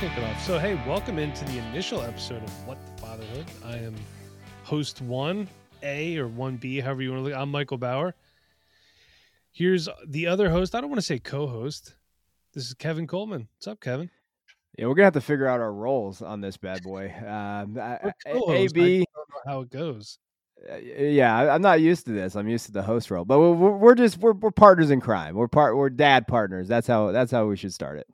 kick it off. So, hey, welcome into the initial episode of What the Fatherhood. I am host one A or one B, however you want to look. I'm Michael Bower. Here's the other host. I don't want to say co-host. This is Kevin Coleman. What's up, Kevin? Yeah, we're gonna have to figure out our roles on this bad boy. Um, I- I- Co-host. I AB, don't know how it goes. uh, yeah, I'm not used to this. I'm used to the host role, but we're, we're we're just we're, we're partners in crime. We're part we're dad partners. That's how that's how we should start it.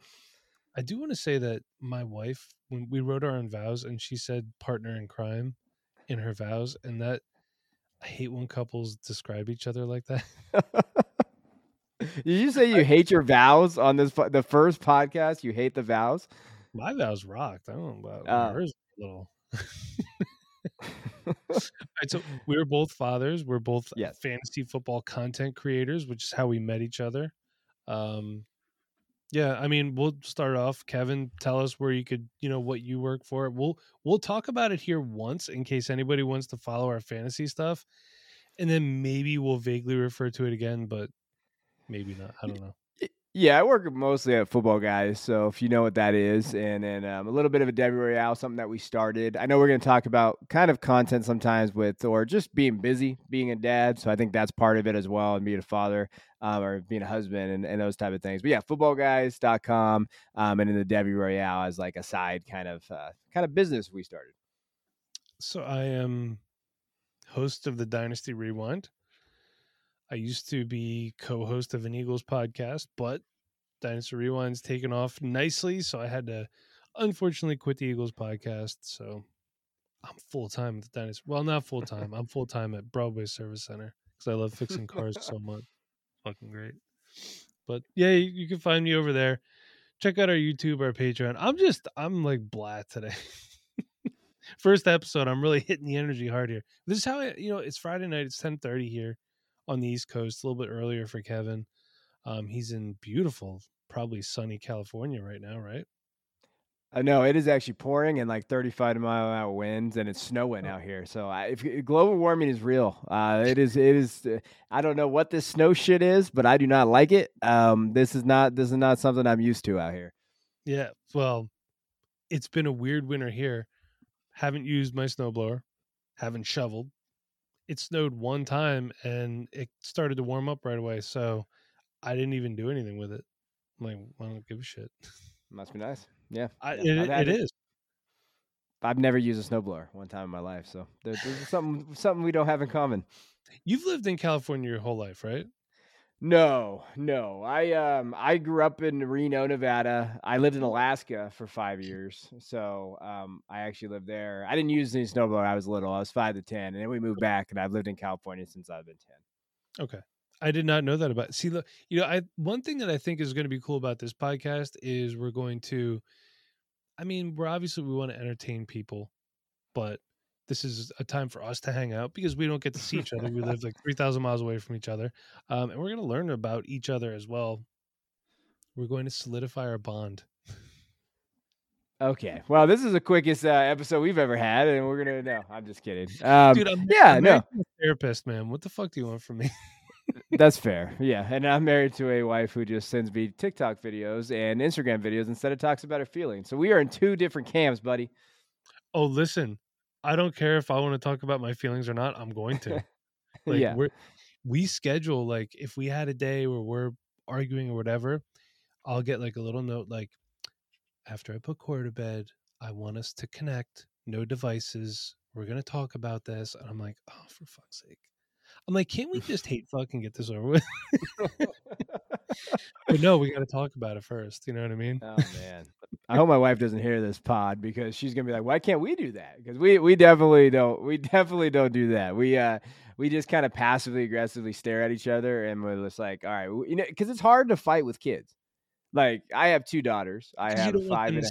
I do want to say that my wife, when we wrote our own vows, and she said partner in crime in her vows, and that I hate when couples describe each other like that. Did you say you hate your vows on this the first podcast? You hate the vows. My vows rocked. I don't know about Oh. hers a little. Right, so we were both fathers. We're both Yes. fantasy football content creators, which is how we met each other. Um, yeah, I mean, we'll start off. Kevin, tell us where you could, you know, what you work for. We'll we'll talk about it here once in case anybody wants to follow our fantasy stuff, and then maybe we'll vaguely refer to it again, but maybe not. I don't know. Yeah, I work mostly at Football Guys, so if you know what that is, and then um, a little bit of a Debbie Royale, something that we started. I know we're going to talk about kind of content sometimes with, or just being busy, being a dad. So I think that's part of it as well, and being a father um, or being a husband and, and those type of things. But yeah, footballguys.com, um, and then the Debbie Royale as like a side kind of uh, kind of business we started. So I am host of the Dynasty Rewind. I used to be co-host of an Eagles podcast, but Dynasty Rewind's taken off nicely, so I had to unfortunately quit the Eagles podcast. So I'm full time at the Dynasty. Well, not full time. I'm full time at Broadway Service Center because I love fixing cars so much. Fucking great. But yeah, you, you can find me over there. Check out our YouTube, our Patreon. I'm just I'm like blah today. First episode, I'm really hitting the energy hard here. This is how I, you know, it's Friday night. It's 10:30 here on the East Coast, a little bit earlier for Kevin. Um, he's in beautiful, probably sunny California right now, right? I know it is actually pouring and like 35 mile an hour winds, and it's snowing out here. So I, if global warming is real, uh, it is. It is. Uh, I don't know what this snow shit is, but I do not like it. Um, this is not. This is not something I'm used to out here. Yeah. Well, it's been a weird winter here. Haven't used my snowblower, haven't shoveled. It snowed one time and it started to warm up right away. So I didn't even do anything with it. I'm like, I don't give a shit. Must be nice. Yeah, I, it, it it. is. I've never used a snowblower one time in my life, so there, there's something something we don't have in common. You've lived in California your whole life, right? No, no. I um I grew up in Reno, Nevada. I lived in Alaska for five years, so um I actually lived there. I didn't use any snowblower. when I was little. I was five to ten, and then we moved back, and I've lived in California since I've been ten. Okay. I did not know that about. See, look, you know, I one thing that I think is going to be cool about this podcast is we're going to. I mean, we're obviously we want to entertain people, but this is a time for us to hang out because we don't get to see each other. We live like three thousand miles away from each other, um, and we're going to learn about each other as well. We're going to solidify our bond. Okay. Well, this is the quickest uh, episode we've ever had, and we're gonna no. I'm just kidding. Um, Dude, I'm, yeah, I'm no. married to a therapist, man. What the fuck do you want from me? That's fair. Yeah. And I'm married to a wife who just sends me TikTok videos and Instagram videos instead of talks about her feelings. So we are in two different camps, buddy. oh, listen, I don't care if I want to talk about my feelings or not. I'm going to. Like yeah. we're we schedule like if we had a day where we're arguing or whatever, I'll get like a little note like after I put Cora to bed, I want us to connect, no devices. We're gonna talk about this. And I'm like, oh for fuck's sake. I'm like, can't we just hate fuck and get this over with? but no, we gotta talk about it first. You know what I mean? Oh man. I hope my wife doesn't hear this pod because she's gonna be like, "Why can't we do that?" Because we we definitely don't we definitely don't do that. We uh we just kind of passively aggressively stare at each other and we're just like, "All right," you know, because it's hard to fight with kids. Like I have two daughters. I have a don't want five and to a,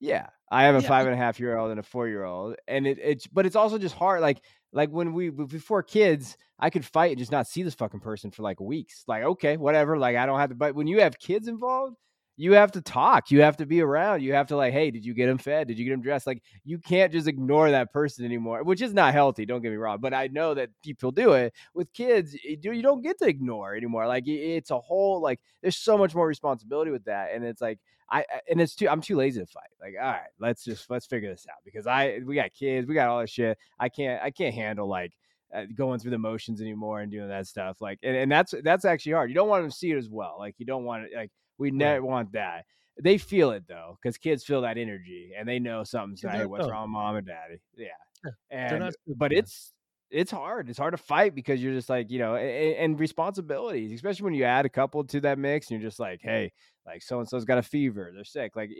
yeah, I have a Yeah, five and a half year old and a four year old, and it it's but it's also just hard. Like like when we before kids, I could fight and just not see this fucking person for like weeks. Like okay, whatever. Like I don't have to. But when you have kids involved, you have to talk. You have to be around. You have to like, hey, did you get him fed? Did you get him dressed? Like you can't just ignore that person anymore, which is not healthy. Don't get me wrong, but I know that people do it with kids. You don't get to ignore anymore. Like it's a whole like there's so much more responsibility with that, and it's like I and it's too I'm too lazy to fight. Like all right, let's just let's figure this out because I we got kids, we got all this shit. I can't I can't handle like uh, going through the motions anymore and doing that stuff. Like, and, and that's that's actually hard. You don't want them to see it as well. Like, you don't want it. Like, we never want that. They feel it though, because kids feel that energy and they know something's. Hey, what's know. wrong, mom and daddy? Yeah, yeah. and but it's it's hard. It's hard to fight because you're just like you know, and, and responsibilities, especially when you add a couple to that mix, and you're just like, hey, like so and so's got a fever, they're sick. Like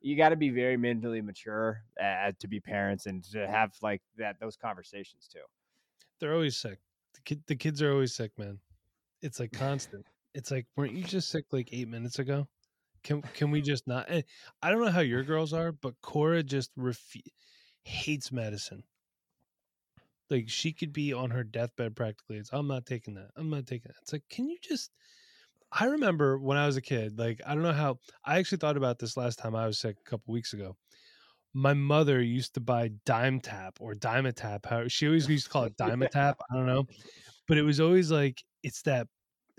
you got to be very mentally mature uh, to be parents and to have like that those conversations too. They're always sick. The the kids are always sick, man. It's like constant. it's like, weren't you just sick like eight minutes ago? Can can we just not? Eh, I don't know how your girls are, but Cora just refu- hates medicine. Like she could be on her deathbed practically. It's I'm not taking that. I'm not taking that. It's like, can you just? I remember when I was a kid. Like I don't know how. I actually thought about this last time I was sick a couple weeks ago my mother used to buy dime tap or Dimetap. How she always used to call it Dimetap. I don't know, but it was always like it's that.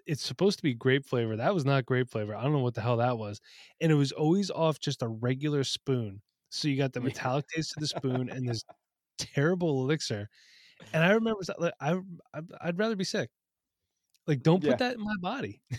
It's supposed to be grape flavor. That was not grape flavor. I don't know what the hell that was, and it was always off just a regular spoon. So you got the metallic taste of the spoon and this terrible elixir. And I remember, like, I I'd rather be sick. Like, don't put yeah. that in my body.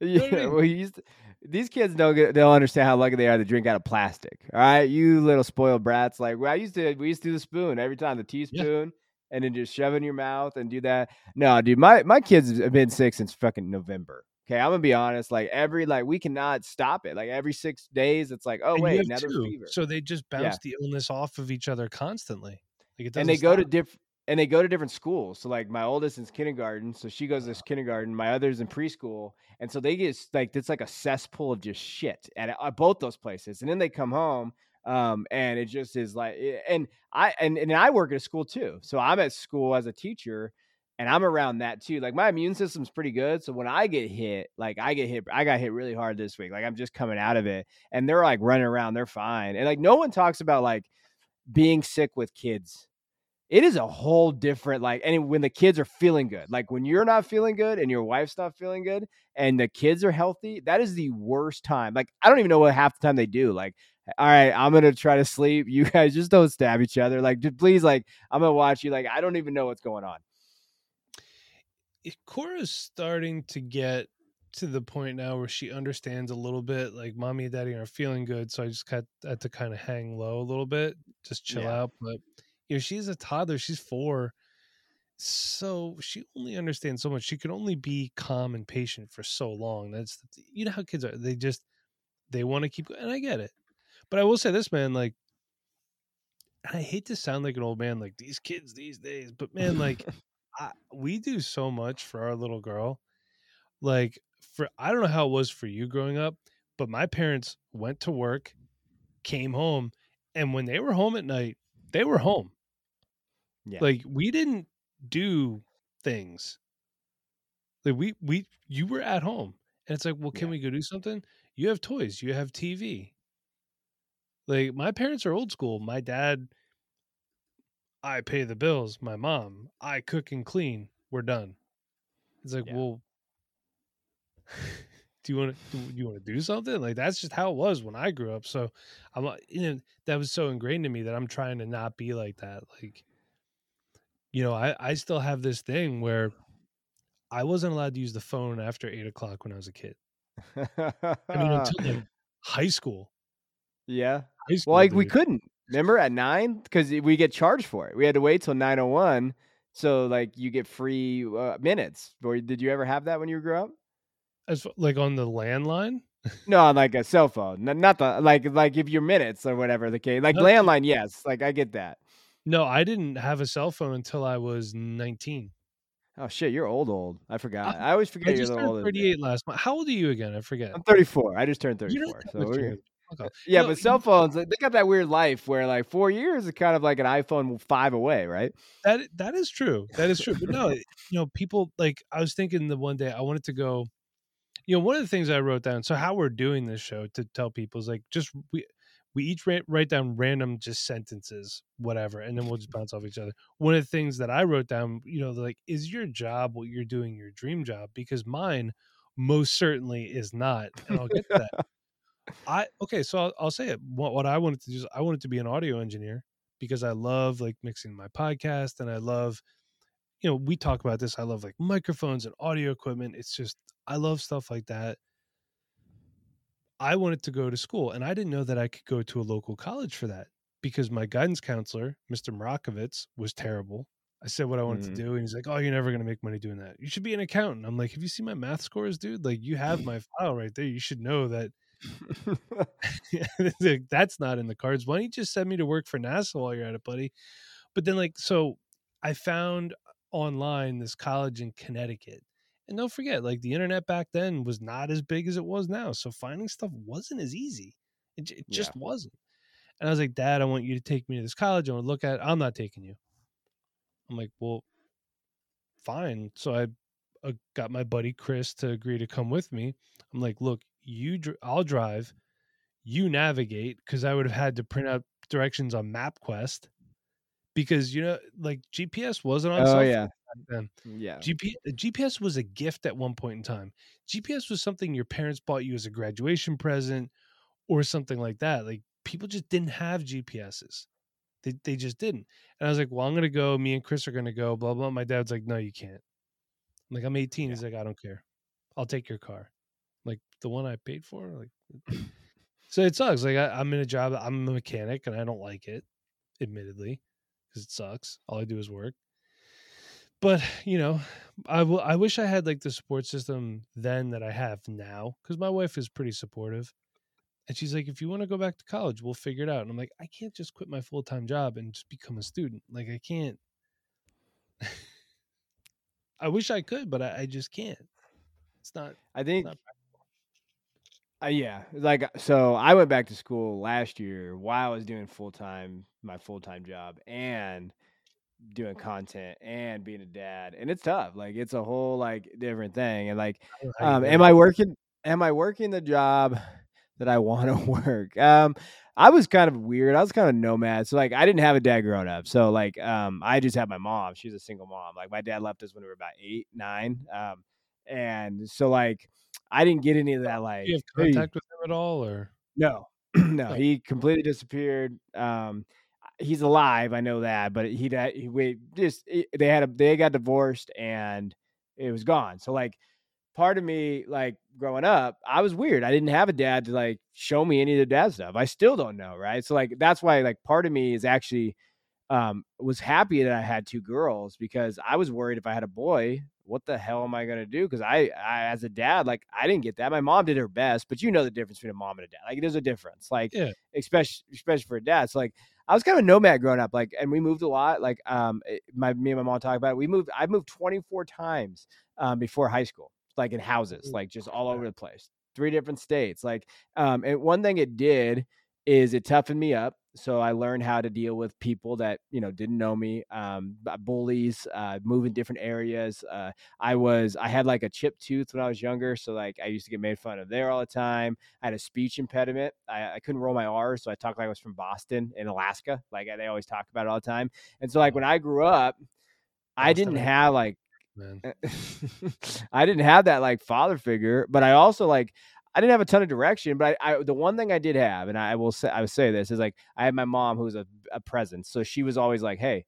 yeah, I mean? well, he used to, these kids don't get, they'll understand how lucky they are to drink out of plastic. All right, you little spoiled brats. Like I used to, we used to do the spoon every time, the teaspoon, yeah. and then just shove in your mouth and do that. No, dude, my my kids have been sick since fucking November. Okay, I'm gonna be honest. Like every like we cannot stop it. Like every six days, it's like, oh and wait, another fever. So they just bounce yeah. the illness off of each other constantly. Like and they stop. go to different and they go to different schools. So like my oldest is kindergarten, so she goes to this kindergarten. My other's in preschool, and so they get like it's like a cesspool of just shit at, at both those places. And then they come home, um, and it just is like, eh, and I and and I work at a school too, so I'm at school as a teacher. And I'm around that too. Like my immune system's pretty good. So when I get hit, like I get hit, I got hit really hard this week. Like I'm just coming out of it. And they're like running around, they're fine. And like no one talks about like being sick with kids it is a whole different like and when the kids are feeling good like when you're not feeling good and your wife's not feeling good and the kids are healthy that is the worst time like i don't even know what half the time they do like all right i'm gonna try to sleep you guys just don't stab each other like please like i'm gonna watch you like i don't even know what's going on cora's starting to get to the point now where she understands a little bit like mommy and daddy are feeling good so i just got had to kind of hang low a little bit just chill yeah. out but you know she's a toddler she's four so she only understands so much she can only be calm and patient for so long that's you know how kids are they just they want to keep going. and i get it but i will say this man like i hate to sound like an old man like these kids these days but man like I, we do so much for our little girl like for i don't know how it was for you growing up but my parents went to work came home and when they were home at night they were home yeah. Like we didn't do things. Like we we you were at home. And it's like, well, can yeah. we go do something? You have toys, you have TV. Like my parents are old school. My dad I pay the bills. My mom, I cook and clean. We're done. It's like, yeah. well, do you want to do you want to do something like that's just how it was when I grew up. So I'm like, you know that was so ingrained in me that I'm trying to not be like that. Like you know, I, I still have this thing where I wasn't allowed to use the phone after eight o'clock when I was a kid. I mean, until like high school. Yeah. High school, well, like dude. we couldn't. Remember at nine because we get charged for it. We had to wait till nine oh one. So like you get free uh, minutes. Or did you ever have that when you grew up? As like on the landline? no, on like a cell phone. Not the like like if your minutes or whatever the case. Like landline, yes. Like I get that. No, I didn't have a cell phone until I was 19. Oh shit, you're old, old. I forgot. I, I always forget I just you're turned 38 last month. How old are you again? I forget. I'm 34. I just turned 34. So. Yeah, no, but cell phones they got that weird life where like four years is kind of like an iPhone five away, right? That that is true. That is true. But no, you know, people like I was thinking the one day I wanted to go. you know, one of the things I wrote down. So how we're doing this show to tell people is like just we we each write, write down random just sentences, whatever, and then we'll just bounce off each other. One of the things that I wrote down, you know, like is your job what you're doing your dream job? Because mine most certainly is not, and I'll get to that. I okay, so I'll, I'll say it. What, what I wanted to do is I wanted to be an audio engineer because I love like mixing my podcast and I love, you know, we talk about this. I love like microphones and audio equipment. It's just I love stuff like that. I wanted to go to school and I didn't know that I could go to a local college for that because my guidance counselor, Mr. Marakovitz, was terrible. I said what I wanted Mhm. to do, and he's like, "Oh, you're never gonna make money doing that. You should be an accountant." I'm like, "Have you seen my math scores, dude? Like, you have my file right there. You should know that that's not in the cards. Why don't you just send me to work for NASA while you're at it, buddy?" But then, like, so I found online this college in Connecticut, and don't forget, like, the internet back then was not as big as it was now, so finding stuff wasn't as easy. It, it Yeah. just wasn't. And I was like, Dad, I want you to take me to this college. I want to look at. It. I'm not taking you. I'm like, well, fine. So I uh, got my buddy Chris to agree to come with me. I'm like, look, you, dr- I'll drive, you navigate, because I would have had to print out directions on MapQuest, because you know, like GPS wasn't on. oh yeah, then. yeah. GP, GPS was a gift at one point in time. GPS was something your parents bought you as a graduation present or something like that. Like people just didn't have GPSs. They they just didn't. And I was like, well, I'm gonna go. Me and Chris are gonna go. Blah blah. My dad's like, no, you can't. I'm like, I'm 18. He's like, I don't care. I'll take your car. Like the one I paid for. Like, so it sucks. Like I, I'm in a job. I'm a mechanic, and I don't like it, admittedly, because it sucks. All I do is work. But you know I will i wish i had like the support system then that i have now because my wife is pretty supportive. And she's like if you want to go back to college we'll figure it out. And i'm like i can't just quit my full-time job and just become a student. Like i can't. I wish i could but i, I just can't. It's not I think not Uh, yeah, like so I went back to school last year while I was doing full time my full time job and doing content and being a dad, and it's tough. Like it's a whole like different thing. And like, I don't know how you um, am. I working? Am I working the job that I want to work? Um, I was kind of weird. I was kind of nomad. So like, I didn't have a dad growing up. So like, um, I just had my mom. She's a single mom. Like my dad left us when we were about eight, nine. Um, and so like, I didn't get any of that. Like, you have "Hey, contact with him at all or no, no, he completely disappeared. Um, he's alive, I know that, but he that he we just he- they had a they got divorced and it was gone. So like, part of me like growing up, I was weird. I didn't have a dad to like show me any of the dad stuff. I still don't know, right? So like that's why like part of me is actually um was happy that I had two girls because I was worried if I had a boy, what the hell am I gonna do? Because I, I as a dad, like I didn't get that. My mom did her best, but you know the difference between a mom and a dad. Like there's a difference. Like Yeah. especially especially for a dad. So like I was kind of a nomad growing up, like, and we moved a lot. Like, um, it- my me and my mom talk about it. We moved. I moved 24 times um, before high school, like in houses, like just all over the place, three different states. Like, um, and one thing it did is it toughened me up. So I learned how to deal with people that you know didn't know me, um, bullies, uh, move in different areas. Uh, I was I had like a chipped tooth when I was younger, so like I used to get made fun of there all the time. I had a speech impediment. I, I couldn't roll my R's, so I talked like I was from Boston in Alaska. Like they always talk about it all the time. And so like when I grew up, I didn't have like man I didn't have that like father figure, but I also like I didn't have a ton of direction. But I, I the one thing I did have, and I will say I would say this is like I had my mom who's a, a presence, so she was always like, "Hey,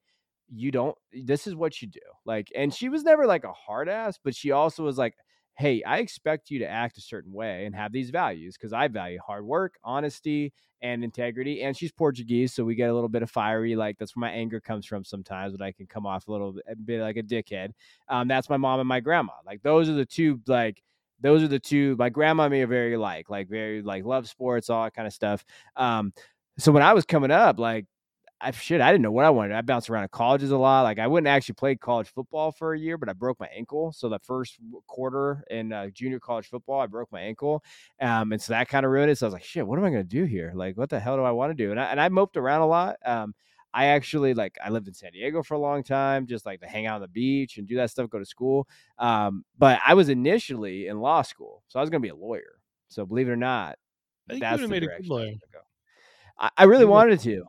you don't. This is what you do." Like, and she was never like a hard ass, but she also was like, "Hey, I expect you to act a certain way and have these values because I value hard work, honesty." And integrity, and she's Portuguese, so we get a little bit of fiery. Like that's where my anger comes from sometimes, when I can come off a little bit like a dickhead um, that's my mom and my grandma. Like those are the two like those are the two my grandma and me are very like like very like love sports all that kind of stuff um so when i was coming up like I shit, I didn't know what I wanted. I bounced around at colleges a lot. Like I wouldn't actually play college football for a year, but I broke my ankle. So the first quarter in uh, junior college football, I broke my ankle, um, and so that kind of ruined it. So I was like, shit, what am I going to do here? Like, what the hell do I want to do? And I, and I moped around a lot. Um, I actually like I lived in San Diego for a long time, just like to hang out on the beach and do that stuff, go to school. Um, but I was initially in law school, so I was going to be a lawyer. So believe it or not, I that's the made a good direction I was lawyer. go. I, I really You wanted to.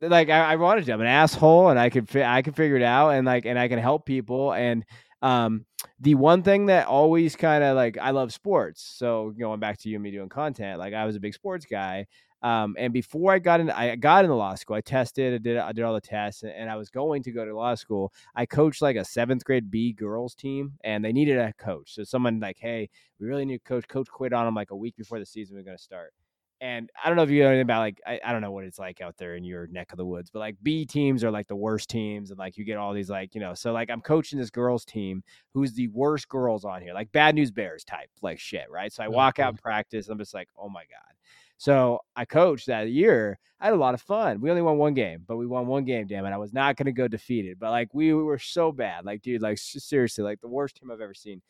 like I, I wanted to. I'm an asshole, and I could fi- I could figure it out, and like and I can help people. And um, the one thing that always kind of like I love sports. So going back to you and me doing content, like I was a big sports guy. Um, and before I got in, I got into law school. I tested, I did, I did all the tests, and I was going to go to law school. I coached like a seventh grade B girls team, and they needed a coach. So someone like, hey, we really need a coach. Coach quit on them like a week before the season was going to start. And I don't know if you know anything about like I, I don't know what it's like out there in your neck of the woods, but like B teams are like the worst teams, and like you get all these like you know. So like I'm coaching this girls team who's the worst girls on here, like bad news bears type like shit, right? So I Oh, walk out boy. practice, I'm just like, oh my god. So I coached that year. I had a lot of fun. We only won one game, but we won one game. Damn it! I was not going to go defeated, but like we were so bad, like dude, like seriously, like the worst team I've ever seen.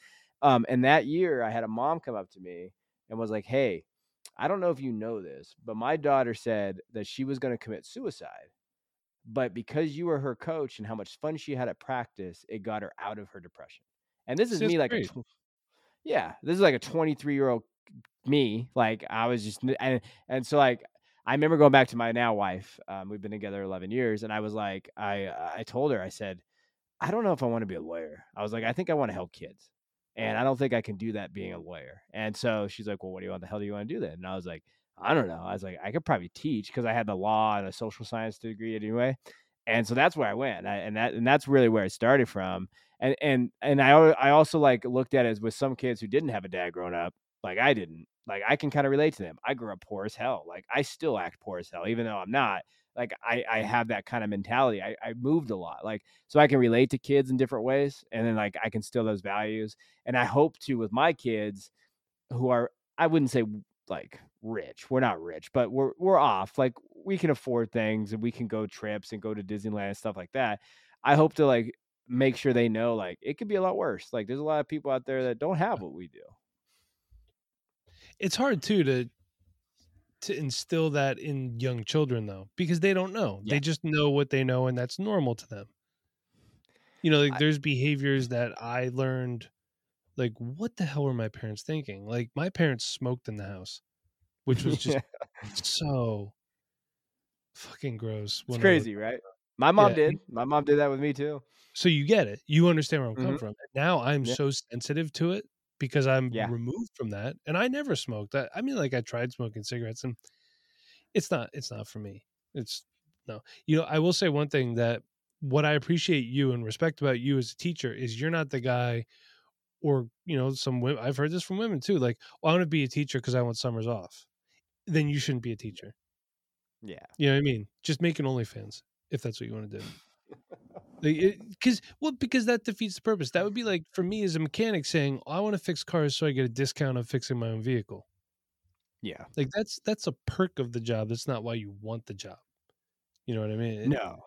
Um, and that year, I had a mom come up to me and was like, "Hey, I don't know if you know this, but my daughter said that she was going to commit suicide, but because you were her coach and how much fun she had at practice, it got her out of her depression." And this is that's me, like yeah, this is like a 23 year old me. Like I was just and and so like I remember going back to my now wife. Um, we've been together 11 years, and I was like, I I told her, I said, I don't know if I want to be a lawyer. I was like, I think I want to help kids, and I don't think I can do that being a lawyer. And so she's like, Well, what do you want? The hell do you want to do then? And I was like, I don't know. I was like, I could probably teach because I had the law and a social science degree anyway. And so that's where I went, I, and that and that's really where it started from. And and and I I also like looked at it as with some kids who didn't have a dad growing up, like I didn't. Like I can kind of relate to them. I grew up poor as hell. Like I still act poor as hell, even though I'm not. Like I I have that kind of mentality. I I moved a lot. Like so I can relate to kids in different ways, and then like I can still those values. And I hope to with my kids, who are I wouldn't say like rich. We're not rich, but we're we're off. Like we can afford things and we can go trips and go to Disneyland and stuff like that. I hope to like make sure they know like it could be a lot worse. Like there's a lot of people out there that don't have what we do. It's hard too to to instill that in young children though, because they don't know. Yeah. They just know what they know, and that's normal to them. You know, like I- there's behaviors that I learned. Like, what the hell were my parents thinking? Like, my parents smoked in the house, which was just so fucking gross. it's when I look crazy, right? My mom Yeah, did. My mom did that with me too. so you get it you understand where i'm coming Mhm. from now i'm Yeah. so sensitive to it because i'm Yeah. removed from that and i never smoked I, I mean like i tried smoking cigarettes and it's not it's not for me it's no. You know i will say one thing that what i appreciate you and respect about you as a teacher is you're not the guy or you know some women i've heard this from women too like well, i want to be a teacher because i want summers off. Then you shouldn't be a teacher. Yeah. you know what i mean? Just make an onlyfans if that's what you want to do because well because that defeats the purpose that would be like for me as a mechanic saying i want to fix cars so i get a discount on fixing my own vehicle Yeah. like that's that's a perk of the job that's not why you want the job you know what i mean No.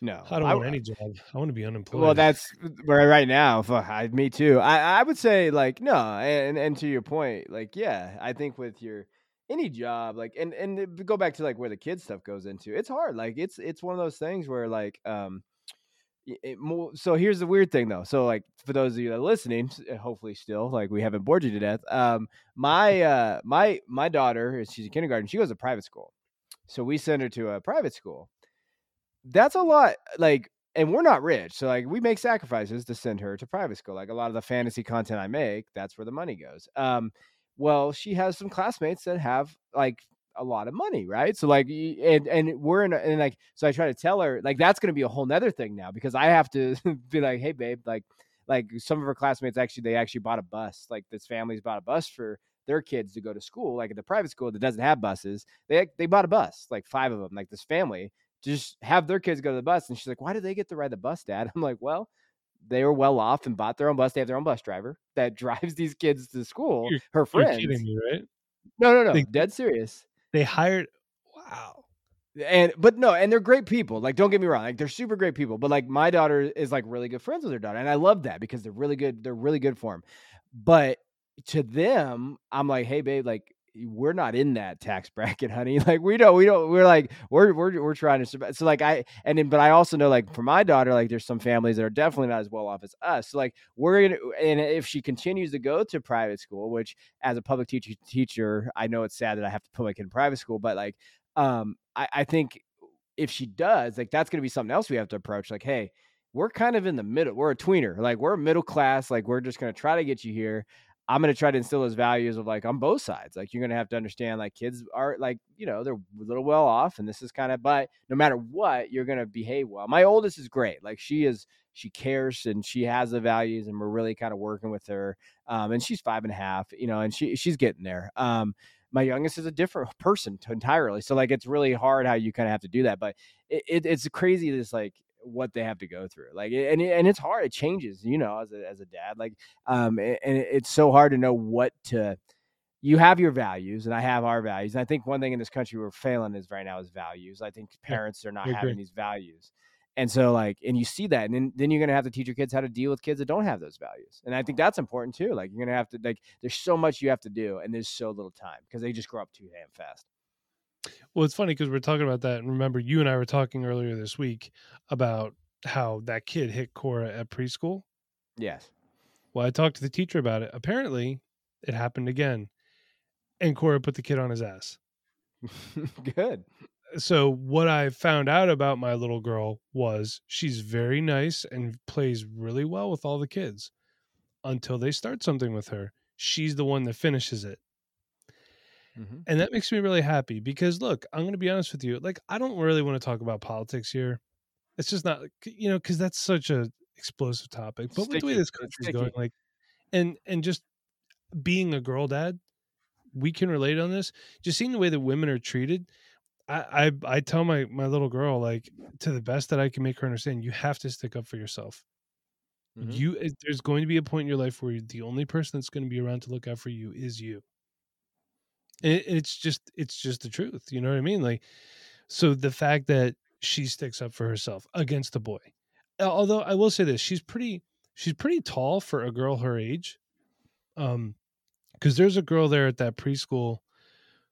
No. i don't I- want any job i want to be unemployed Well, that's uh, where right now. fuck, I, me too. I, I would say like no, and and to your point, like yeah, I think with your any job, like and and go back to like where the kid stuff goes into. It's hard. Like it's it's one of those things where like um. y- It so here's the weird thing though. So like for those of you that are listening, hopefully still like we haven't bored you to death. Um, my uh my my daughter, she's in kindergarten. She goes to private school, so we send her to a private school. That's a lot. Like and we're not rich, so like we make sacrifices to send her to private school. Like a lot of the fantasy content I make, that's where the money goes. Um, well, she has some classmates that have like a lot of money, right? So like, and and we're in, a, and like, so I try to tell her like that's going to be a whole nother thing now because I have to be like, hey, babe, like, like some of her classmates actually they actually bought a bus. Like this family's bought a bus for their kids to go to school. Like at the private school that doesn't have buses, they they bought a bus, like five of them. Like this family just have their kids go to the bus. And she's like, why do they get to ride the bus, dad? I'm like, well, they were well off and bought their own bus. They have their own bus driver that drives these kids to school. You're- her you're friends. kidding me right No, no, no. They- dead serious. they hired wow And but no, and they're great people. Like, don't get me wrong, like they're super great people. But like my daughter is like really good friends with her daughter, and I love that because they're really good. They're really good for him. But to them, I'm like, hey, babe, like we're not in that tax bracket, honey. Like we don't, we don't, we're like, we're, we're, we're trying to survive. So like I, and then, but I also know like for my daughter, like there's some families that are definitely not as well off as us. So like we're going to, and if she continues to go to private school, which as a public teacher, teacher, I know it's sad that I have to put my kid in private school, but like, um, I, I think if she does, like that's going to be something else we have to approach. Like, hey, we're kind of in the middle. We're a tweener. Like we're middle class. Like we're just going to try to get you here. I'm going to try to instill those values of like on both sides. Like you're going to have to understand like kids are like, you know, they're a little well off and this is kind of, but no matter what, you're going to behave well. My oldest is great. Like she is, she cares and she has the values and we're really kind of working with her. Um, and she's five and a half, you know, and she, she's getting there. Um, my youngest is a different person entirely. So like, it's really hard how you kind of have to do that, but it, it, it's crazy. This like, what they have to go through like and and it's hard it changes you know as a, as a dad like um and it's so hard to know what to you have your values and I have our values. And I think one thing in this country we're failing is right now is values. I think parents are not having these values. And so like and you see that and then, then you're gonna have to teach your kids how to deal with kids that don't have those values. And I think that's important too. Like you're gonna have to like there's so much you have to do and there's so little time because they just grow up too damn fast. Well, it's funny because we're talking about that. And remember, you and I were talking earlier this week about how that kid hit Cora at preschool. Yes. Well, I talked to the teacher about it. Apparently, it happened again. And Cora put the kid on his ass. Good. So, what I found out about my little girl was she's very nice and plays really well with all the kids until they start something with her. She's the one that finishes it. Mm-hmm. And that makes me really happy because look, I'm going to be honest with you. Like, I don't really want to talk about politics here. It's just not, you know, because that's such a explosive topic. But sticky. with the way this country's going, like, and and just being a girl dad, we can relate on this. Just seeing the way that women are treated, I I, I tell my my little girl like to the best that I can make her understand, you have to stick up for yourself. Mm-hmm. You there's going to be a point in your life where the only person that's going to be around to look out for you is you it, it's just it's just the truth you know what i mean? Like so the fact that she sticks up for herself against the boy although i will say this she's pretty she's pretty tall for a girl her age um because there's a girl there at that preschool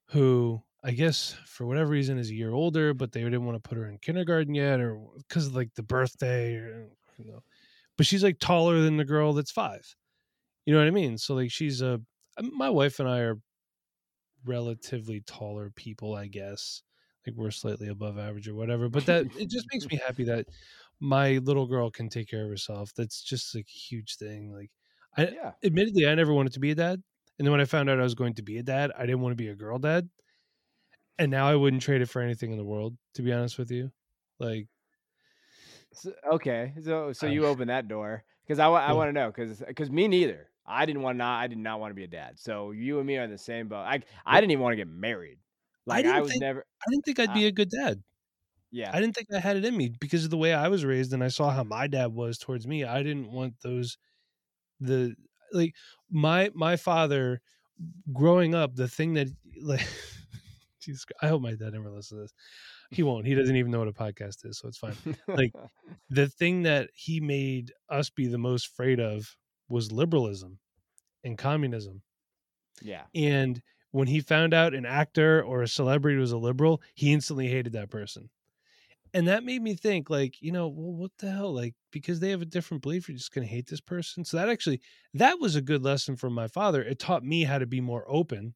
who i guess for whatever reason is a year older but they didn't want to put her in kindergarten yet or because of like the birthday or you know but she's like taller than the girl that's five you know what i mean? So like she's a my wife and i are relatively taller people, I guess. Like we're slightly above average or whatever. But that it just makes me happy that my little girl can take care of herself. That's just like a huge thing. Like I yeah. admittedly I never wanted to be a dad. And then when I found out I was going to be a dad, I didn't want to be a girl dad. And now I wouldn't trade it for anything in the world, to be honest with you. Like okay. So so you open that door because I, I want to know because because me neither. I didn't want not I did not want to be a dad. So you and me are in the same boat. I I didn't even want to get married. Like I, I was think, never I didn't think I'd be a good dad. Yeah. I didn't think I had it in me because of the way I was raised and I saw how my dad was towards me. I didn't want those the like my my father growing up, the thing that like Jesus, I hope my dad never listens to this. He won't. He doesn't even know what a podcast is, so it's fine. like the thing that he made us be the most afraid of was liberalism and communism. Yeah. And when he found out an actor or a celebrity was a liberal, he instantly hated that person. And that made me think, like, you know, well, what the hell? Like, because they have a different belief, you're just going to hate this person. So that actually, that was a good lesson from my father. It taught me how to be more open.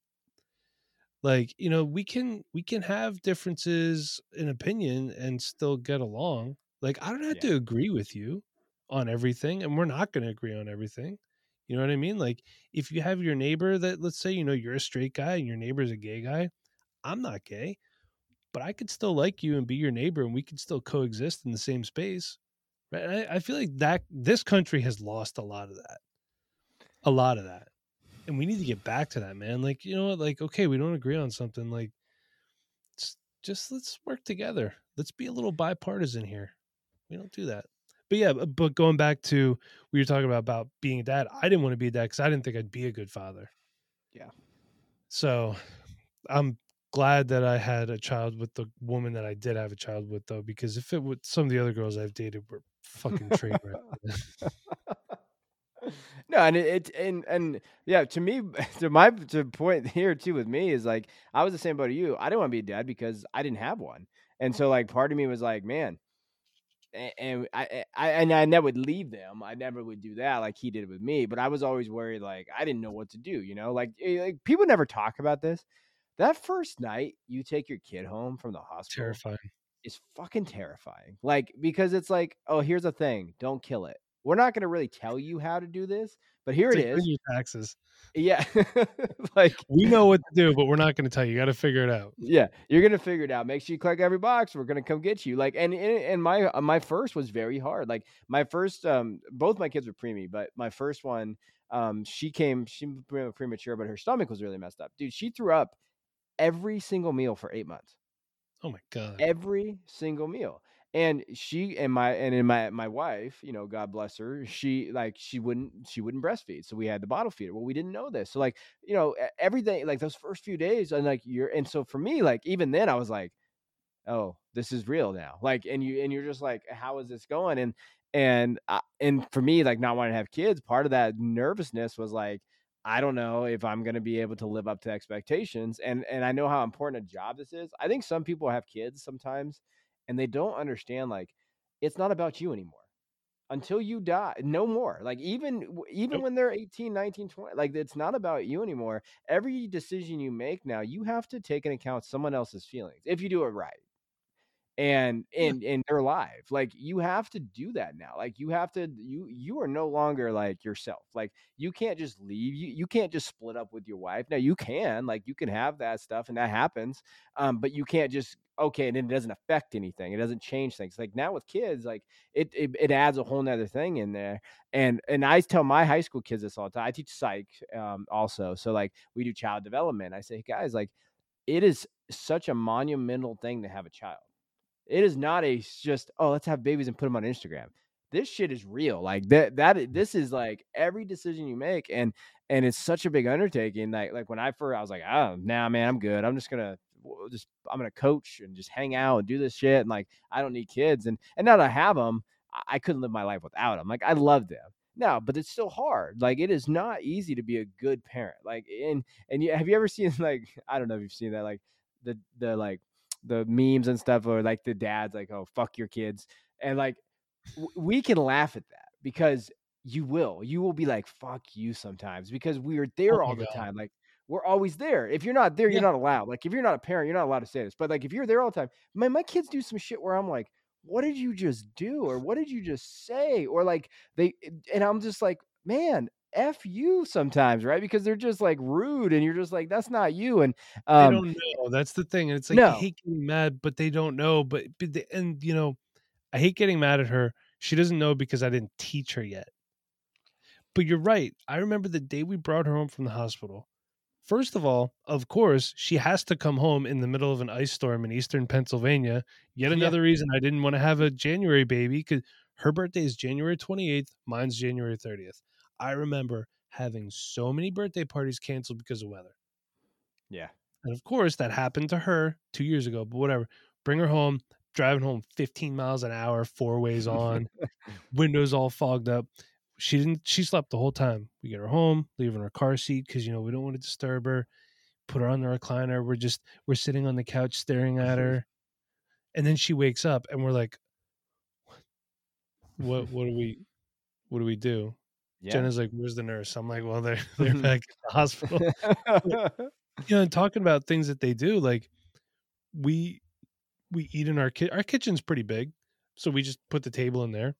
Like, you know, we can we can have differences in opinion and still get along. Like, I don't have yeah. to agree with you on everything and we're not going to agree on everything you know what i mean? Like if you have your neighbor that let's say you know you're a straight guy and your neighbor's a gay guy i'm not gay but i could still like you and be your neighbor and we could still coexist in the same space right? I, I feel like that this country has lost a lot of that a lot of that and we need to get back to that man. Like you know what? Like okay we don't agree on something like just let's work together. Let's be a little bipartisan here. We don't do that but yeah, but going back to we were talking about about being a dad, I didn't want to be a dad because I didn't think I'd be a good father. Yeah. So I'm glad that I had a child with the woman that I did have a child with, though, because if it would some of the other girls I've dated were fucking train wreck. no, and it, it and and yeah, to me, to my to point here too with me is like I was the same about you. I didn't want to be a dad because I didn't have one, and so like part of me was like, man, and, and I, I and I never would leave them. I never would do that like he did with me. But I was always worried, like I didn't know what to do. You know, like eh, like people never talk about this. That first night you take your kid home from the hospital, Terrifying. is fucking terrifying. Like because it's like, oh, here's a thing, don't kill it. We're not going to really tell you how to do this, but here It's it like is. your taxes. Yeah, like We know what to do, but we're not going to tell you. You got to figure it out. yeah, you're gonna figure it out. Make sure you click every box. We're gonna come get you. Like, and and, my uh, my first was very hard. Like my first, um, both my kids were preemie, but my first one, um, she came, she was premature, but her stomach was really messed up. Dude, she threw up every single meal for eight months. Oh my god. every single meal and she and my and in my my wife you know god bless her she like she wouldn't she wouldn't breastfeed so we had the bottle feeder. Well we didn't know this so like you know everything like those first few days and like you're and so for me like even then i was like oh this is real now. Like and you and you're just like how is this going? And and I, and for me like not wanting to have kids part of that nervousness was like i don't know if i'm going to be able to live up to expectations and and i know how important a job this is. I think some people have kids sometimes and they don't understand like it's not about you anymore. Until you die no more like even even when they're 18 19 20 like it's not about you anymore. Every decision you make now you have to take into account someone else's feelings if you do it right and and and they're alive like you have to do that now like you have to you you are no longer like yourself like you can't just leave you you can't just split up with your wife now you can like you can have that stuff and that happens um but you can't just okay and it doesn't affect anything it doesn't change things like now with kids like it it, it adds a whole nother thing in there and and i tell my high school kids this all the time i teach psych um also so like we do child development i say guys like it is such a monumental thing to have a child it is not a just oh let's have babies and put them on Instagram. This shit is real. Like that that this is like every decision you make and and it's such a big undertaking. Like like when I first I was like, oh nah man, I'm good. I'm just gonna just I'm gonna coach and just hang out and do this shit and like I don't need kids and and now that I have them, I, I couldn't live my life without them. Like I love them. No, but it's still hard. Like it is not easy to be a good parent. Like and and you, have you ever seen like I don't know if you've seen that like the the like the memes and stuff or like the dads like oh fuck your kids and like w- we can laugh at that because you will you will be like fuck you sometimes because we are there Oh all the God. time like we're always there if you're not there Yeah. you're not allowed like if you're not a parent you're not allowed to say this but like if you're there all the time my, my kids do some shit where i'm like what did you just do or what did you just say or like they and i'm just like man f you sometimes right because they're just like rude and you're just like that's not you and They um don't know. That's the thing. And it's like I no hate getting mad, but they don't know. But, but they, and you know, I hate getting mad at her. She doesn't know because I didn't teach her yet. But you're right. I remember the day we brought her home from the hospital. First of all, of course, she has to come home in the middle of an ice storm in eastern Pennsylvania. Yet Yeah. another reason I didn't want to have a January baby because her birthday is January 28th, mine's January 30th. I remember having so many birthday parties canceled because of weather. yeah And of course, that happened to her two years ago, but whatever. Bring her home, driving home 15 miles an hour, four ways on, windows all fogged up. She didn't, she slept the whole time. We get her home, leave her in her car seat because, you know, we don't want to disturb her. Put her on the recliner. We're just, we're sitting on the couch staring at her. And then she wakes up and we're like, what, what do we, what do we do? Yeah Jenna's like, where's the nurse? I'm like, well, they're, they're back at the hospital. you know, and talking about things that they do, like we we eat in our kitchen. Our kitchen's pretty big, so we just put the table in there.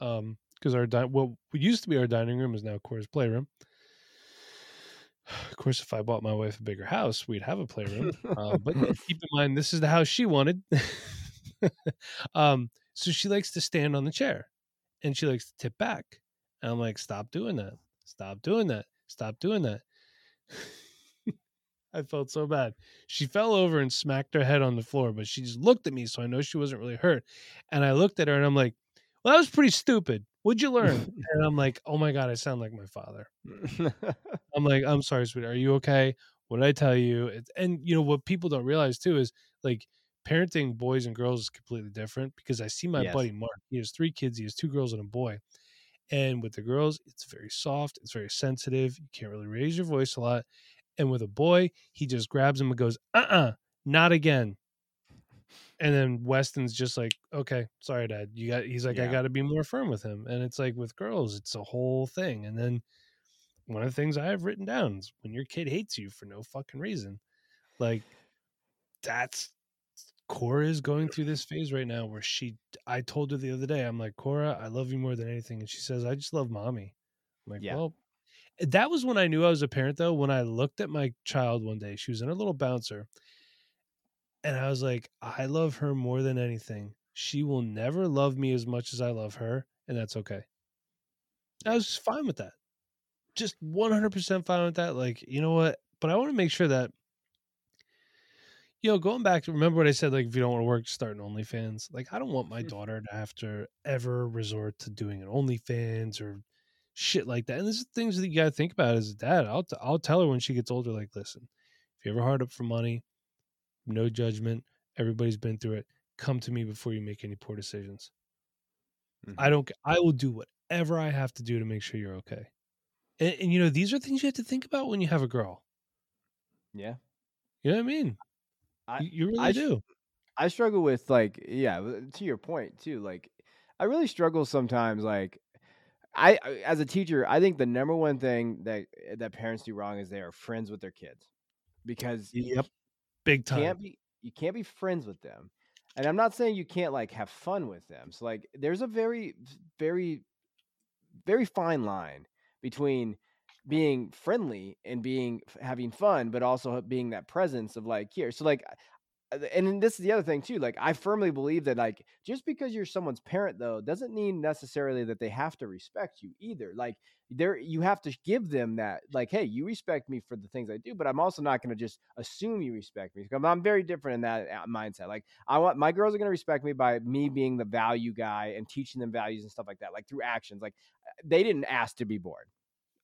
Um, because our di- what used to be our dining room is now Cora's playroom. Of course, if I bought my wife a bigger house, we'd have a playroom. Um, but keep in mind, this is the house she wanted. um, so she likes to stand on the chair, and she likes to tip back. And I'm like, stop doing that. Stop doing that. Stop doing that. I felt so bad. She fell over and smacked her head on the floor, but she just looked at me, so I know she wasn't really hurt. And I looked at her and I'm like, "Well, that was pretty stupid. What'd you learn?" and I'm like, "Oh my god, I sound like my father." I'm like, "I'm sorry, sweetie. Are you okay? What did I tell you?" And you know what people don't realize too is like parenting boys and girls is completely different because I see my Yes. buddy Mark. He has three kids. He has two girls and a boy. And with the girls, it's very soft, it's very sensitive. You can't really raise your voice a lot. And with a boy, he just grabs him and goes, uh uh-uh, uh, not again. And then Weston's just like, okay, sorry, dad. You got, he's like, yeah. I got to be more firm with him. And it's like with girls, it's a whole thing. And then one of the things I have written down is when your kid hates you for no fucking reason, like that's Cora is going through this phase right now where she I told her the other day, I'm like, Cora, I love you more than anything. And she says, I just love mommy. I'm like, yeah. well, that was when I knew I was a parent though, when I looked at my child one day. She was in her little bouncer. And I was like, I love her more than anything. She will never love me as much as I love her, and that's okay. I was fine with that. Just 100% fine with that. Like, you know what? But I want to make sure that you know, going back to remember what I said, like if you don't want to work, start an OnlyFans. Like I don't want my mm. daughter to have to ever resort to doing an OnlyFans or shit like that. And this is things that you got to think about as a dad. I'll t- I'll tell her when she gets older, like, listen, if you ever hard up for money, no judgment. Everybody's been through it. Come to me before you make any poor decisions. Mm-hmm. I don't. I will do whatever I have to do to make sure you're okay. And, and you know, these are things you have to think about when you have a girl. Yeah. You know what I mean? I, you really I, do. I struggle with like, yeah, to your point too. Like, I really struggle sometimes. Like, I as a teacher, I think the number one thing that eh, that parents do wrong is they are friends with their kids because yep, big time. Can't be, you can't be friends with them, and I'm not saying you can't like have fun with them. So like, there's a very, very, very fine line between being friendly and being having fun, but also being that presence of like here. So like, and this is the other thing too. Like, I firmly believe that like just because you're someone's parent though doesn't mean necessarily that they have to respect you either. Like, there you have to give them that like, hey, you respect me for the things I do, but I'm also not going to just assume you respect me. Because I'm very different in that uh, mindset. Like, I want my girls are going to respect me by me being the value guy and teaching them values and stuff like that, like through actions. Like, uh, they didn't ask to be born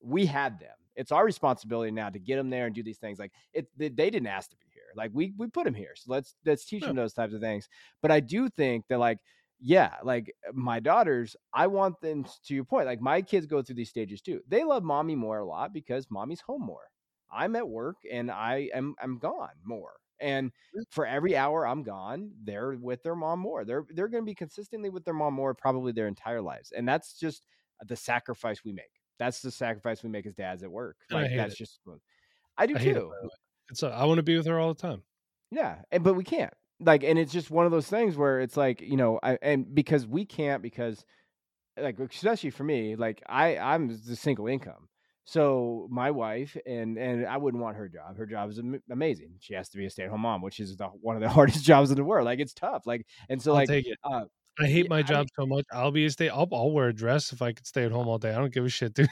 we had them. It's our responsibility now to get them there and do these things. Like it, they, they didn't ask to be here. Like we we put them here, so let's let's teach them those types of things. But I do think that like yeah, like uh, my daughters, I want them to your point. Like my kids go through these stages too. They love mommy more a lot because mommy's home more. I'm at work and I am I'm gone more. And for every hour I'm gone, they're with their mom more. They're they're going to be consistently with their mom more probably their entire lives. And that's just the sacrifice we make. That's the sacrifice we make as dads at work. Like that's it. just I do I too. It, it's a, I want to be with her all the time. Yeah, and but we can't. Like, and it's just one of those things where it's like you know, I, and because we can't because like especially for me, like I I'm the single income. So my wife and and I wouldn't want her job. Her job is amazing. She has to be a stay at home mom, which is the, one of the hardest jobs in the world. Like it's tough. Like and so I'll like uh, I hate my job I, so much. I'll be a stay. I'll, I'll wear a dress if I could stay at home all day. I don't give a shit, dude.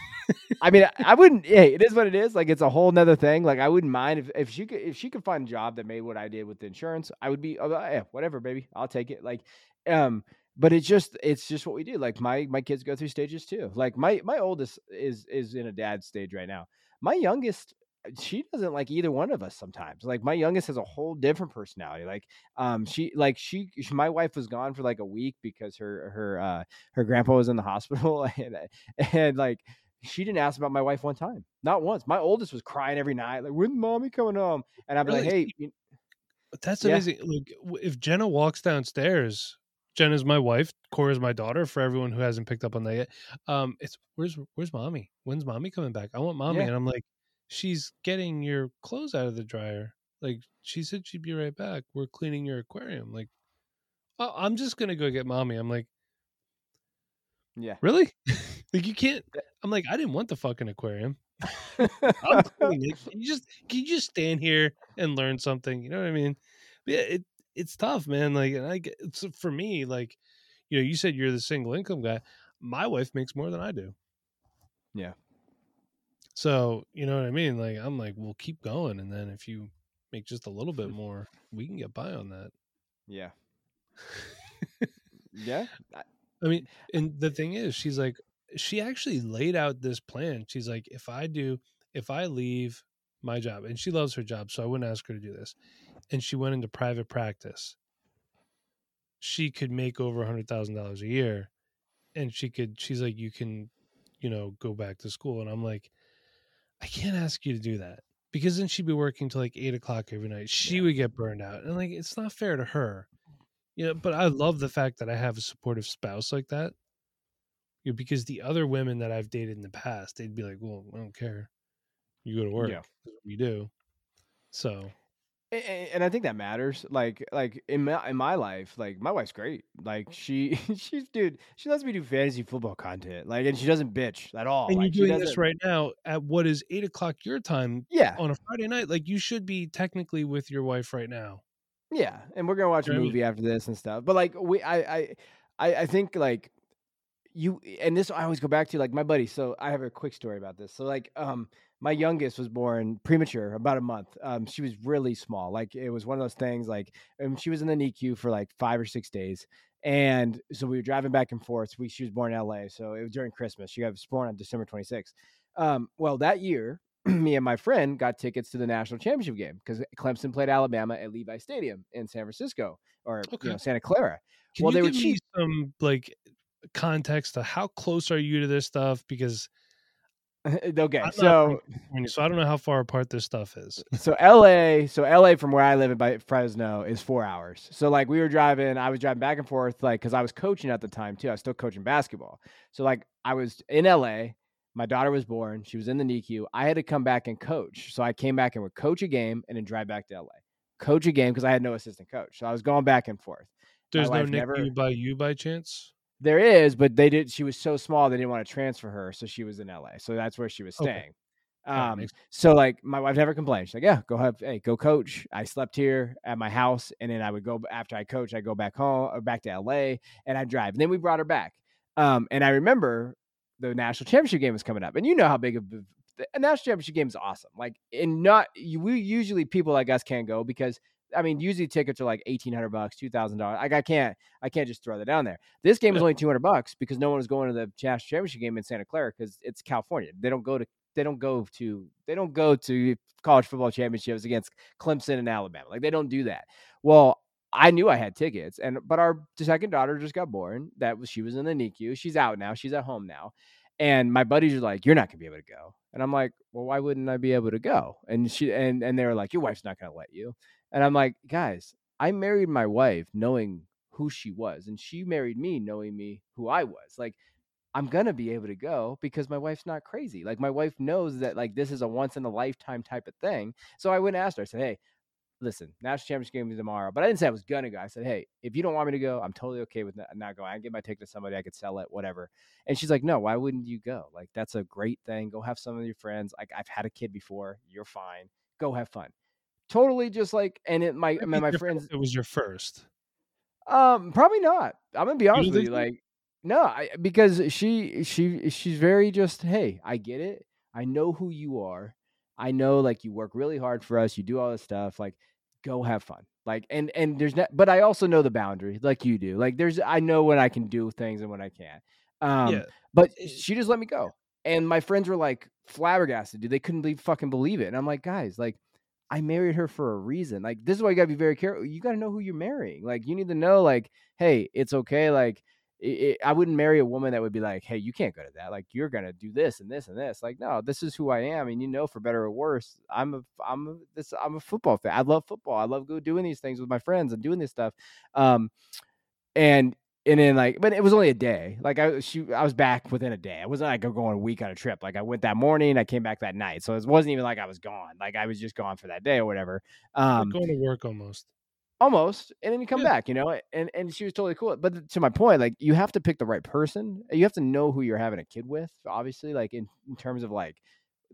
I mean, I wouldn't. Hey, it is what it is. Like it's a whole nother thing. Like I wouldn't mind if, if she could if she could find a job that made what I did with the insurance. I would be, oh, yeah, whatever, baby. I'll take it. Like, um, but it's just it's just what we do. Like my my kids go through stages too. Like my my oldest is is in a dad stage right now. My youngest she doesn't like either one of us sometimes. Like my youngest has a whole different personality. Like um she like she, she my wife was gone for like a week because her her uh her grandpa was in the hospital and and like she didn't ask about my wife one time. Not once. My oldest was crying every night like when mommy coming home? And I'm really? like, "Hey, you, that's amazing. Yeah. Like if Jenna walks downstairs, Jenna's my wife, Cora's my daughter. For everyone who hasn't picked up on that yet, um, it's where's where's mommy? When's mommy coming back? I want mommy, yeah. and I'm like, she's getting your clothes out of the dryer. Like she said she'd be right back. We're cleaning your aquarium. Like, oh, I'm just gonna go get mommy. I'm like, yeah, really? like you can't. I'm like, I didn't want the fucking aquarium. I'm cleaning it. Can you just can you just stand here and learn something? You know what I mean? But yeah, it it's tough, man. Like, and I get it's for me. Like, you know, you said you're the single income guy. My wife makes more than I do. Yeah. So, you know what I mean? Like, I'm like, we'll keep going. And then if you make just a little bit more, we can get by on that. Yeah. yeah. I mean, and the thing is, she's like, she actually laid out this plan. She's like, if I do, if I leave my job, and she loves her job, so I wouldn't ask her to do this, and she went into private practice, she could make over a hundred thousand dollars a year, and she could. She's like, you can you know, go back to school. And I'm like, I can't ask you to do that because then she'd be working till like eight o'clock every night. She Yeah. would get burned out. And like, it's not fair to her. You know, but I mm-hmm. love the fact that I have a supportive spouse like that. You know, because the other women that I've dated in the past, they'd be like, well, I don't care. You go to work. Yeah. That's what you do. So and I think that matters. Like, like in my in my life, like my wife's great. Like she, she's dude. She lets me do fantasy football content. Like, and she doesn't bitch at all. and like, you're doing this right now at what is eight o'clock your time Yeah, on a Friday night. Like you should be technically with your wife right now. yeah. And we're gonna watch You know a what I mean? movie after this and stuff. But like, we, I, I, I, I think like you and this I always go back to like my buddy. So I have a quick story about this. So like, um, my youngest was born premature, about a month. Um, she was really small. Like it was one of those things. Like, um, she was in the NICU for like five or six days, and so we were driving back and forth. We she was born in LA, so it was during Christmas. She was born on December 26th. Um, well, that year, me and my friend got tickets to the national championship game because Clemson played Alabama at Levi Stadium in San Francisco or Okay. you know Santa Clara. Can Well, you they were cheap. some like context to how close are you to this stuff? Because okay, I'm so so I don't know how far apart this stuff is. Uh, so LA, so LA from where I live in by Fresno is four hours. So like we were driving, I was driving back and forth, like because I was coaching at the time too. I was still coaching basketball. So like I was in LA. My daughter was born. She was in the NICU. I had to come back and coach. So I came back and would coach a game and then drive back to LA. Coach a game because I had no assistant coach. So I was going back and forth. There's no Nick never- by you by chance? There is, but they did. She was so small they didn't want to transfer her, so she was in LA. So that's where she was staying. Alright, Um, makes- so like my wife never complained. She's like, "Yeah, go have, hey, go coach." I slept here at my house, and then I would go after I coach. I go back home or back to LA, and I drive. And then we brought her back. Um, and I remember the national championship game was coming up, and you know how big of a national championship game is awesome. Like, and not we usually people like us can't go because I mean, usually tickets are like eighteen hundred bucks, two thousand dollars. Like, I can't, I can't just throw that down there. This game was Yeah. only two hundred bucks because no one was going to the national championship game in Santa Clara because it's California. They don't go to, they don't go to, they don't go to college football championships against Clemson and Alabama. Like, they don't do that. Well, I knew I had tickets, and but our second daughter just got born. That was she was in the NICU. She's out now. She's at home now. And my buddies are like, "You're not gonna be able to go." And I'm like, "Well, why wouldn't I be able to go?" And she and and they were like, "Your wife's not gonna let you." And I'm like, "Guys, I married my wife knowing who she was, and she married me knowing me who I was. Like, I'm gonna be able to go because my wife's not crazy. Like, my wife knows that like this is a once in a lifetime type of thing. So I went and asked her. I said, "Hey, listen, national championship game is tomorrow. But I didn't say I was gonna go. I said, hey, if you don't want me to go, I'm totally okay with not, uh, not going. I can get my ticket to somebody, I could sell it, whatever. And she's like, no, why wouldn't you go? Like that's a great thing. Go have some of your friends. Like I've had a kid before. You're fine. Go have fun. Totally just like and it my I mean, my friends It was your first. um probably not. I'm gonna be honest with you. Like no, I because she she she's very just, hey, I get it. I know who you are. I know like you work really hard for us. You do all this stuff. Like go have fun. Like and and there's not but I also know the boundary like you do. Like there's I know when I can do things and when I can't. Um yeah. but she just let me go. And my friends were like flabbergasted, dude. They couldn't believe, fucking believe it. And I'm like, guys, like, I married her for a reason. Like, this is why you gotta be very careful. You gotta know who you're marrying. Like, you need to know, like, hey, it's okay. Like, it, it- I wouldn't marry a woman that would be like, hey, you can't go to that. Like, you're gonna do this and this and this. Like, no, this is who I am, and you know, for better or worse, I'm a, I'm a, this, I'm a football fan. I love football. I love doing these things with my friends and doing this stuff. Um, and and then like, but it was only a day. Like I she I was back within a day. I wasn't like going a week on a trip. Like I went that morning, I came back that night. So it wasn't even like I was gone. Like I was just gone for that day or whatever. Um, going to work almost. almost and then you come Yeah. back you know and and she was totally cool but to my point like you have to pick the right person you have to know who you're having a kid with obviously like in, in terms of like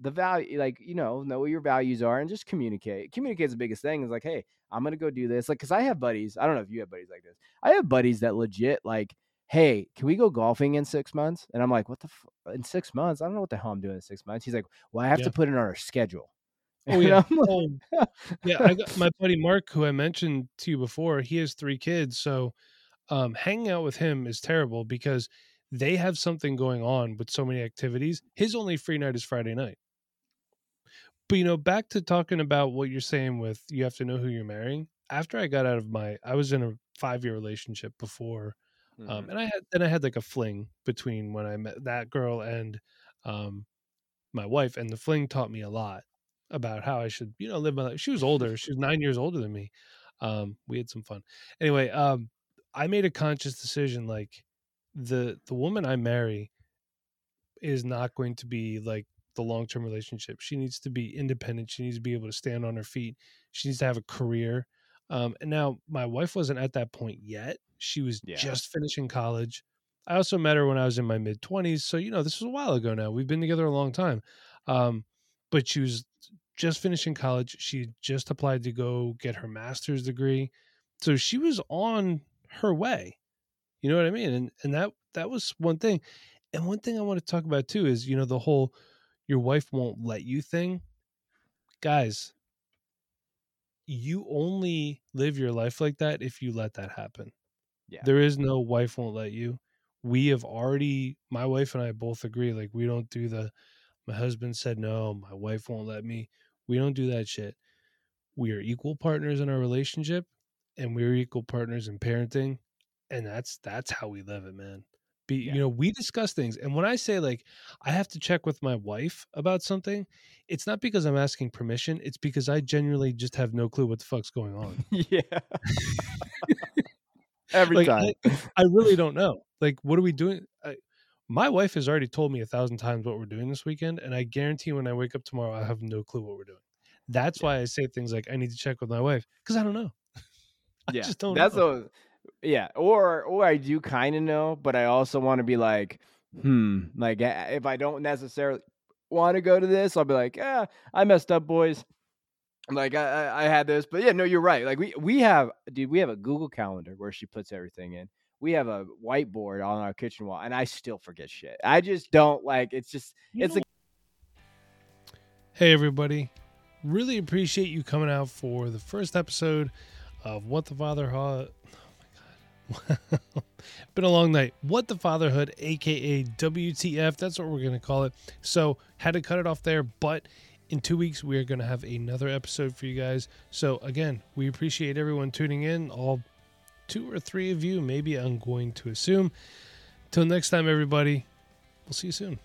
the value like you know know what your values are and just communicate communicate is the biggest thing is like hey i'm gonna go do this like because i have buddies i don't know if you have buddies like this i have buddies that legit like hey can we go golfing in six months and i'm like what the f- in six months i don't know what the hell i'm doing in six months he's like well i have Yeah. to put it on our schedule Oh yeah. Like, Oh, yeah. I got my buddy Mark, who I mentioned to you before. He has three kids, so um, hanging out with him is terrible because they have something going on with so many activities. His only free night is Friday night. But you know, back to talking about what you're saying with you have to know who you're marrying. After I got out of my, I was in a five year relationship before Um, Mhm. and I had then I had like a fling between when I met that girl and um, my wife, and the fling taught me a lot about how I should, you know, live my life. She was older; she was nine years older than me. Um, we had some fun. Anyway, um, I made a conscious decision. Like the the woman I marry is not going to be like the long term relationship. She needs to be independent. She needs to be able to stand on her feet. She needs to have a career. Um, and now my wife wasn't at that point yet. She was Yeah. just finishing college. I also met her when I was in my mid 20s. So, you know, this was a while ago now. We've been together a long time. Um, but she was just finishing college. She just applied to go get her master's degree. So she was on her way. You know what I mean? And and that that was one thing. And one thing I want to talk about too is, you know, the whole your wife won't let you thing. Guys, you only live your life like that if you let that happen. Yeah. There is no wife won't let you. We have already my wife and I both agree like we don't do the my husband said no, my wife won't let me. We don't do that shit. We are equal partners in our relationship and we're equal partners in parenting and that's that's how we live it, man. Be Yeah. you know, we discuss things and when I say like I have to check with my wife about something, it's not because I'm asking permission, it's because I genuinely just have no clue what the fuck's going on. yeah. Every Like, time. I really don't know. Like, what are we doing? I, my wife has already told me a thousand times what we're doing this weekend, and I guarantee when I wake up tomorrow, I have no clue what we're doing. That's Yeah. why I say things like, "I need to check with my wife" because I don't know. I yeah. just don't That's know. a yeah. Or or I do kind of know, but I also want to be like, hmm. Like if I don't necessarily want to go to this, I'll be like, yeah, I messed up, boys. Like I, I I had this, but yeah, no, you're right. Like we we have, dude, we have a Google Calendar where she puts everything in. We have a whiteboard on our kitchen wall, and I still forget shit. I just don't like. It's just You it's a Hey, everybody. Really appreciate you coming out for the first episode of What the Fatherhood. Been a long night. What the Fatherhood, aka WTF. That's what we're going to call it. So, had to cut it off there, but in two weeks, we are going to have another episode for you guys. So, again, we appreciate everyone tuning in. All two or three of you, maybe I'm going to assume. Till next time, everybody. We'll see you soon.